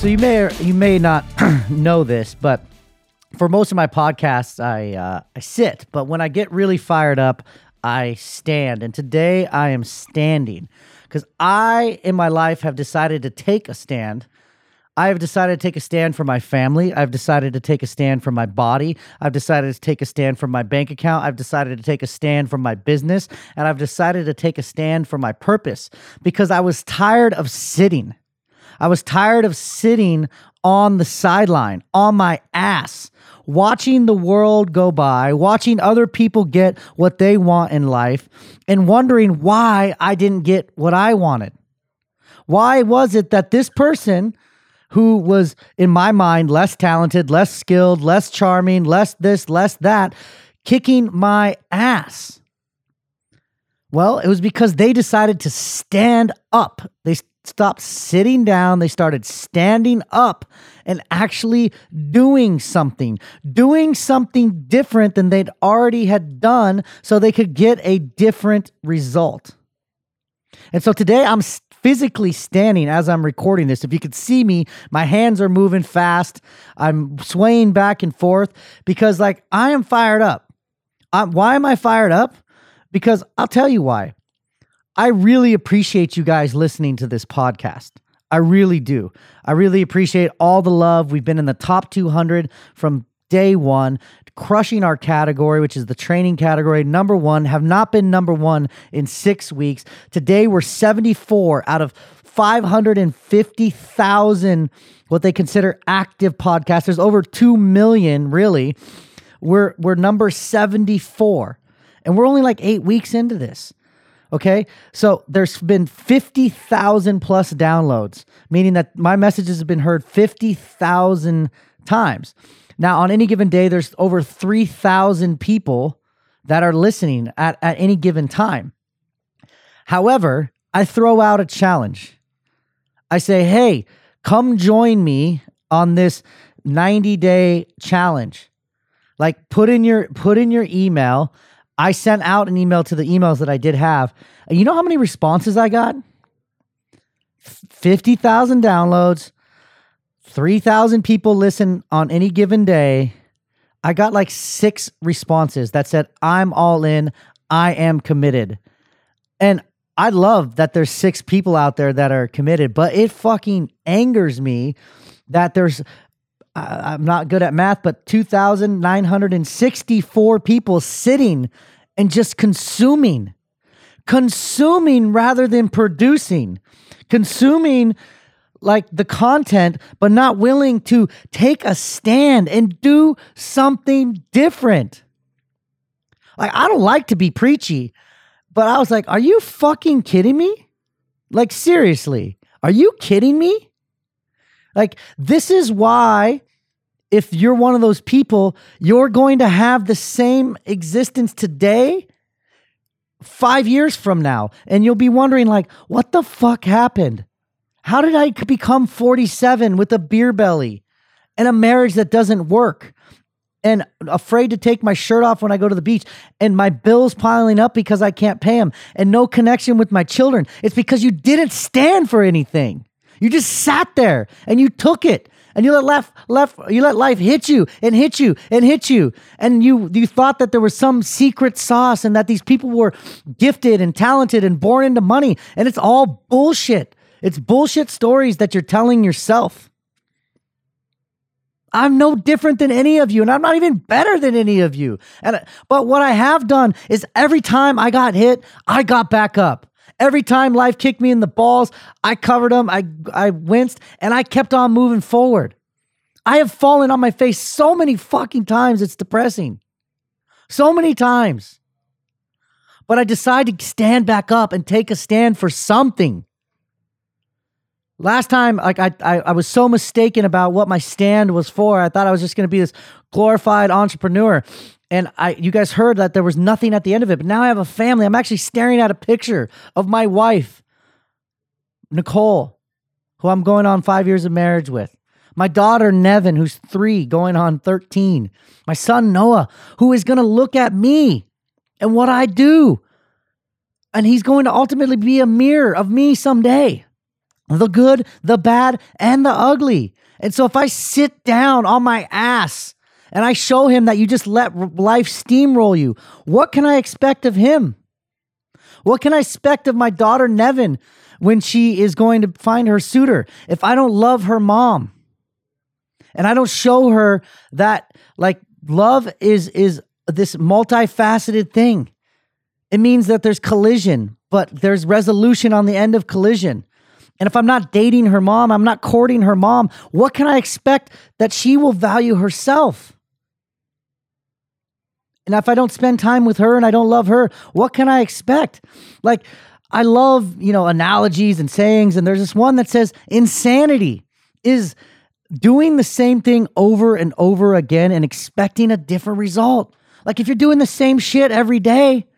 So you may or you may not know this, but for most of my podcasts, I uh, I sit. But when I get really fired up, I stand. And today I am standing because I, in my life, have decided to take a stand. I have decided to take a stand for my family. I've decided to take a stand for my body. I've decided to take a stand for my bank account. I've decided to take a stand for my business. And I've decided to take a stand for my purpose because I was tired of sitting. I was tired of sitting on the sideline, on my ass, watching the world go by, watching other people get what they want in life, and wondering why I didn't get what I wanted. Why was it that this person who was, in my mind, less talented, less skilled, less charming, less this, less that, kicking my ass? Well, it was because they decided to stand up. They stopped sitting down. They started standing up and actually doing something, doing something different than they'd already had done so they could get a different result. And so today I'm physically standing as I'm recording this. If you could see me, my hands are moving fast. I'm swaying back and forth because like I am fired up. I'm, why am I fired up? Because I'll tell you why. I really appreciate you guys listening to this podcast. I really do. I really appreciate all the love. We've been in the top 200 from day one, crushing our category, which is the training category, number one, have not been number one in six weeks. Today, we're 74 out of 550,000 what they consider active podcasts. There's over 2 million, really. We're, we're number 74, and we're only like eight weeks into this. Okay. So there's been 50,000 plus downloads, meaning that my messages have been heard 50,000 times. Now, on any given day, there's over 3,000 people that are listening at, at any given time. However, I throw out a challenge. I say, hey, come join me on this 90 day challenge. Like put in your put in your email I sent out an email to the emails that I did have. You know how many responses I got? 50,000 downloads, 3,000 people listen on any given day. I got like six responses that said, I'm all in, I am committed. And I love that there's six people out there that are committed, but it fucking angers me that there's I'm not good at math, but 2,964 people sitting and just consuming, consuming rather than producing, consuming like the content, but not willing to take a stand and do something different. Like, I don't like to be preachy, but I was like, are you fucking kidding me? Like, seriously, are you kidding me? Like, this is why, if you're one of those people, you're going to have the same existence today five years from now. And you'll be wondering, like, what the fuck happened? How did I become 47 with a beer belly and a marriage that doesn't work? and afraid to take my shirt off when I go to the beach, and my bills piling up because I can't pay them, and no connection with my children. It's because you didn't stand for anything. You just sat there and you took it and you let left left you let life hit you and hit you and hit you and you you thought that there was some secret sauce and that these people were gifted and talented and born into money and it's all bullshit. It's bullshit stories that you're telling yourself. I'm no different than any of you and I'm not even better than any of you. And but what I have done is every time I got hit, I got back up. Every time life kicked me in the balls, I covered them, I, I winced, and I kept on moving forward. I have fallen on my face so many fucking times, it's depressing. So many times. But I decided to stand back up and take a stand for something. Last time, like I, I, I was so mistaken about what my stand was for. I thought I was just going to be this glorified entrepreneur and I you guys heard that there was nothing at the end of it, but now I have a family. I'm actually staring at a picture of my wife, Nicole, who I'm going on 5 years of marriage with. My daughter Nevin, who's 3, going on 13. My son Noah, who is going to look at me and what I do. And he's going to ultimately be a mirror of me someday. the good, the bad, and the ugly. And so if I sit down on my ass and I show him that you just let life steamroll you, what can I expect of him? What can I expect of my daughter Nevin when she is going to find her suitor if I don't love her mom? And I don't show her that like love is is this multifaceted thing. It means that there's collision, but there's resolution on the end of collision. And if I'm not dating her mom, I'm not courting her mom, what can I expect that she will value herself? And if I don't spend time with her and I don't love her, what can I expect? Like, I love, you know, analogies and sayings. And there's this one that says insanity is doing the same thing over and over again and expecting a different result. Like, if you're doing the same shit every day,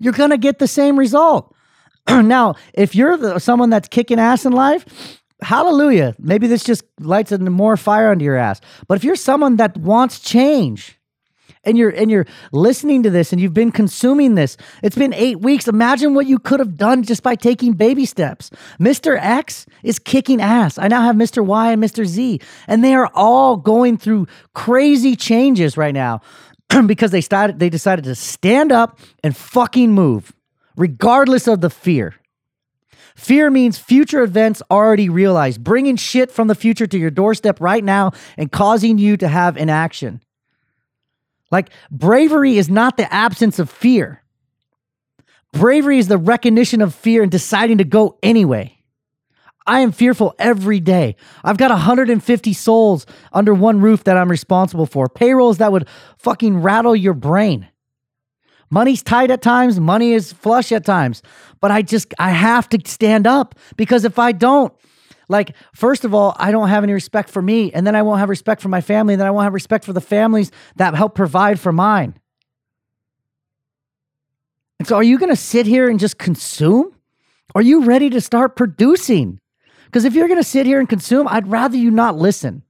you're going to get the same result. now, if you're the, someone that's kicking ass in life, hallelujah. Maybe this just lights a more fire under your ass. But if you're someone that wants change, and you're and you're listening to this and you've been consuming this. It's been 8 weeks. Imagine what you could have done just by taking baby steps. Mr. X is kicking ass. I now have Mr. Y and Mr. Z and they are all going through crazy changes right now because they started they decided to stand up and fucking move regardless of the fear. Fear means future events already realized, bringing shit from the future to your doorstep right now and causing you to have inaction. Like, bravery is not the absence of fear. Bravery is the recognition of fear and deciding to go anyway. I am fearful every day. I've got 150 souls under one roof that I'm responsible for. Payrolls that would fucking rattle your brain. Money's tight at times, money is flush at times. But I just, I have to stand up because if I don't, like, first of all, I don't have any respect for me. And then I won't have respect for my family. And then I won't have respect for the families that help provide for mine. And so, are you going to sit here and just consume? Are you ready to start producing? Because if you're going to sit here and consume, I'd rather you not listen.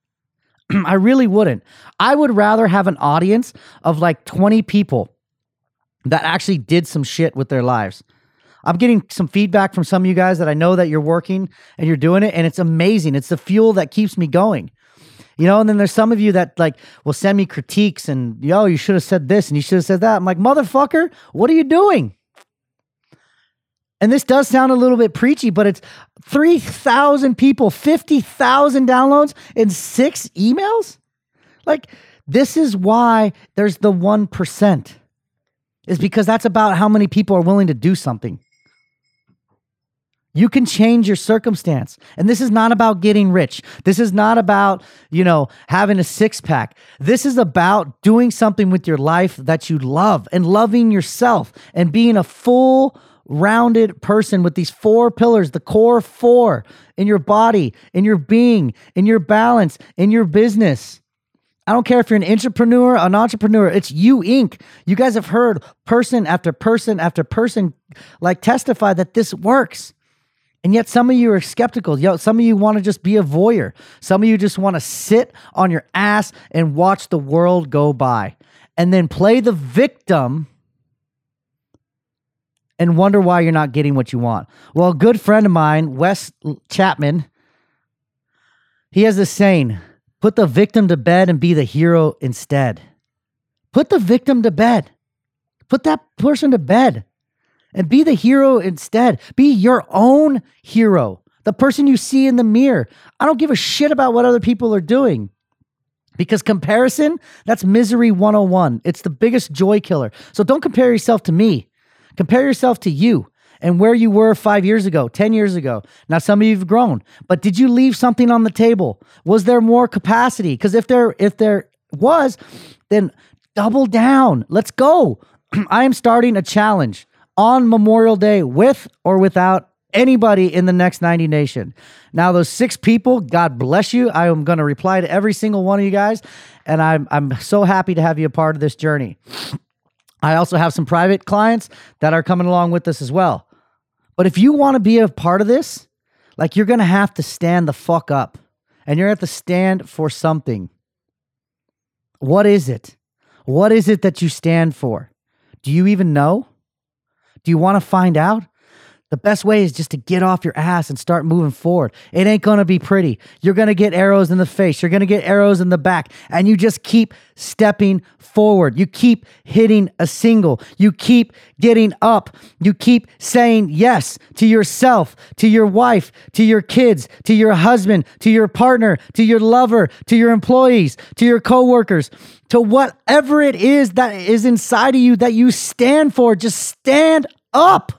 I really wouldn't. I would rather have an audience of like 20 people that actually did some shit with their lives. I'm getting some feedback from some of you guys that I know that you're working and you're doing it, and it's amazing. It's the fuel that keeps me going. You know, and then there's some of you that like will send me critiques and yo, you should have said this and you should have said that. I'm like, motherfucker, what are you doing? And this does sound a little bit preachy, but it's 3,000 people, 50,000 downloads, and six emails? Like, this is why there's the 1%, is because that's about how many people are willing to do something. You can change your circumstance. And this is not about getting rich. This is not about, you know, having a six pack. This is about doing something with your life that you love and loving yourself and being a full rounded person with these four pillars, the core four in your body, in your being, in your balance, in your business. I don't care if you're an entrepreneur, an entrepreneur, it's you Inc. You guys have heard person after person after person like testify that this works. And yet, some of you are skeptical. Some of you want to just be a voyeur. Some of you just want to sit on your ass and watch the world go by and then play the victim and wonder why you're not getting what you want. Well, a good friend of mine, Wes Chapman, he has this saying put the victim to bed and be the hero instead. Put the victim to bed, put that person to bed and be the hero instead. Be your own hero, the person you see in the mirror. I don't give a shit about what other people are doing. Because comparison, that's misery 101. It's the biggest joy killer. So don't compare yourself to me. Compare yourself to you and where you were five years ago, 10 years ago. Now, some of you have grown, but did you leave something on the table? Was there more capacity? Because if there, if there was, then double down. Let's go. I am starting a challenge on Memorial Day with or without anybody in the next 90 nation. Now, those six people, God bless you. I am going to reply to every single one of you guys, and I'm, I'm so happy to have you a part of this journey. I also have some private clients that are coming along with us as well. But if you want to be a part of this, like you're going to have to stand the fuck up and you're going to have to stand for something. What is it? What is it that you stand for? Do you even know? Do you want to find out? The best way is just to get off your ass and start moving forward. It ain't gonna be pretty. You're gonna get arrows in the face, you're gonna get arrows in the back, and you just keep stepping forward. You keep hitting a single. You keep getting up. You keep saying yes to yourself, to your wife, to your kids, to your husband, to your partner, to your lover, to your employees, to your coworkers, to whatever it is that is inside of you that you stand for. Just stand up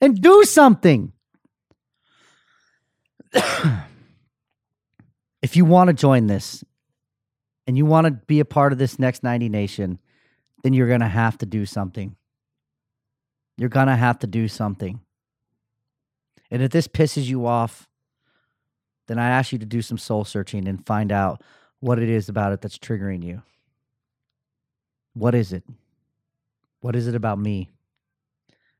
and do something. if you want to join this and you want to be a part of this next 90 nation, then you're going to have to do something. You're going to have to do something. And if this pisses you off, then I ask you to do some soul searching and find out what it is about it that's triggering you. What is it? What is it about me?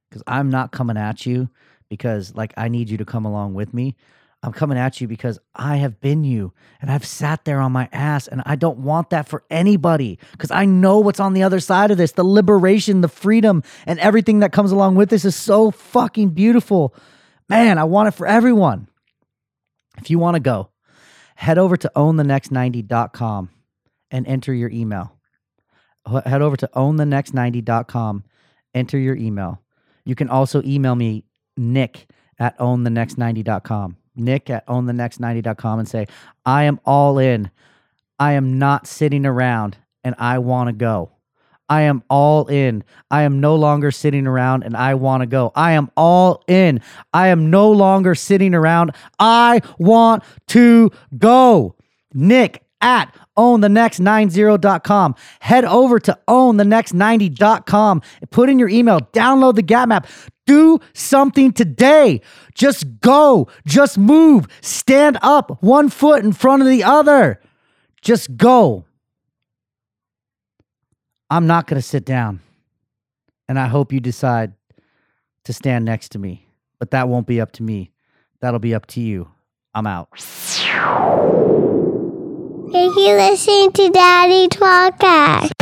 Because I'm not coming at you because like I need you to come along with me. I'm coming at you because I have been you and I've sat there on my ass and I don't want that for anybody because I know what's on the other side of this. The liberation, the freedom, and everything that comes along with this is so fucking beautiful. Man, I want it for everyone. If you want to go, head over to ownthenext90.com and enter your email. Head over to ownthenext90.com, enter your email. You can also email me, nick at ownthenext90.com. Nick at ownthenext90.com and say, I am all in. I am not sitting around and I want to go. I am all in. I am no longer sitting around and I want to go. I am all in. I am no longer sitting around. I want to go. Nick at ownthenext90.com. Head over to ownthenext90.com. Put in your email, download the Gap map. Do something today. Just go. Just move. Stand up one foot in front of the other. Just go. I'm not going to sit down. And I hope you decide to stand next to me. But that won't be up to me. That'll be up to you. I'm out. Thank you listening to Daddy Podcast.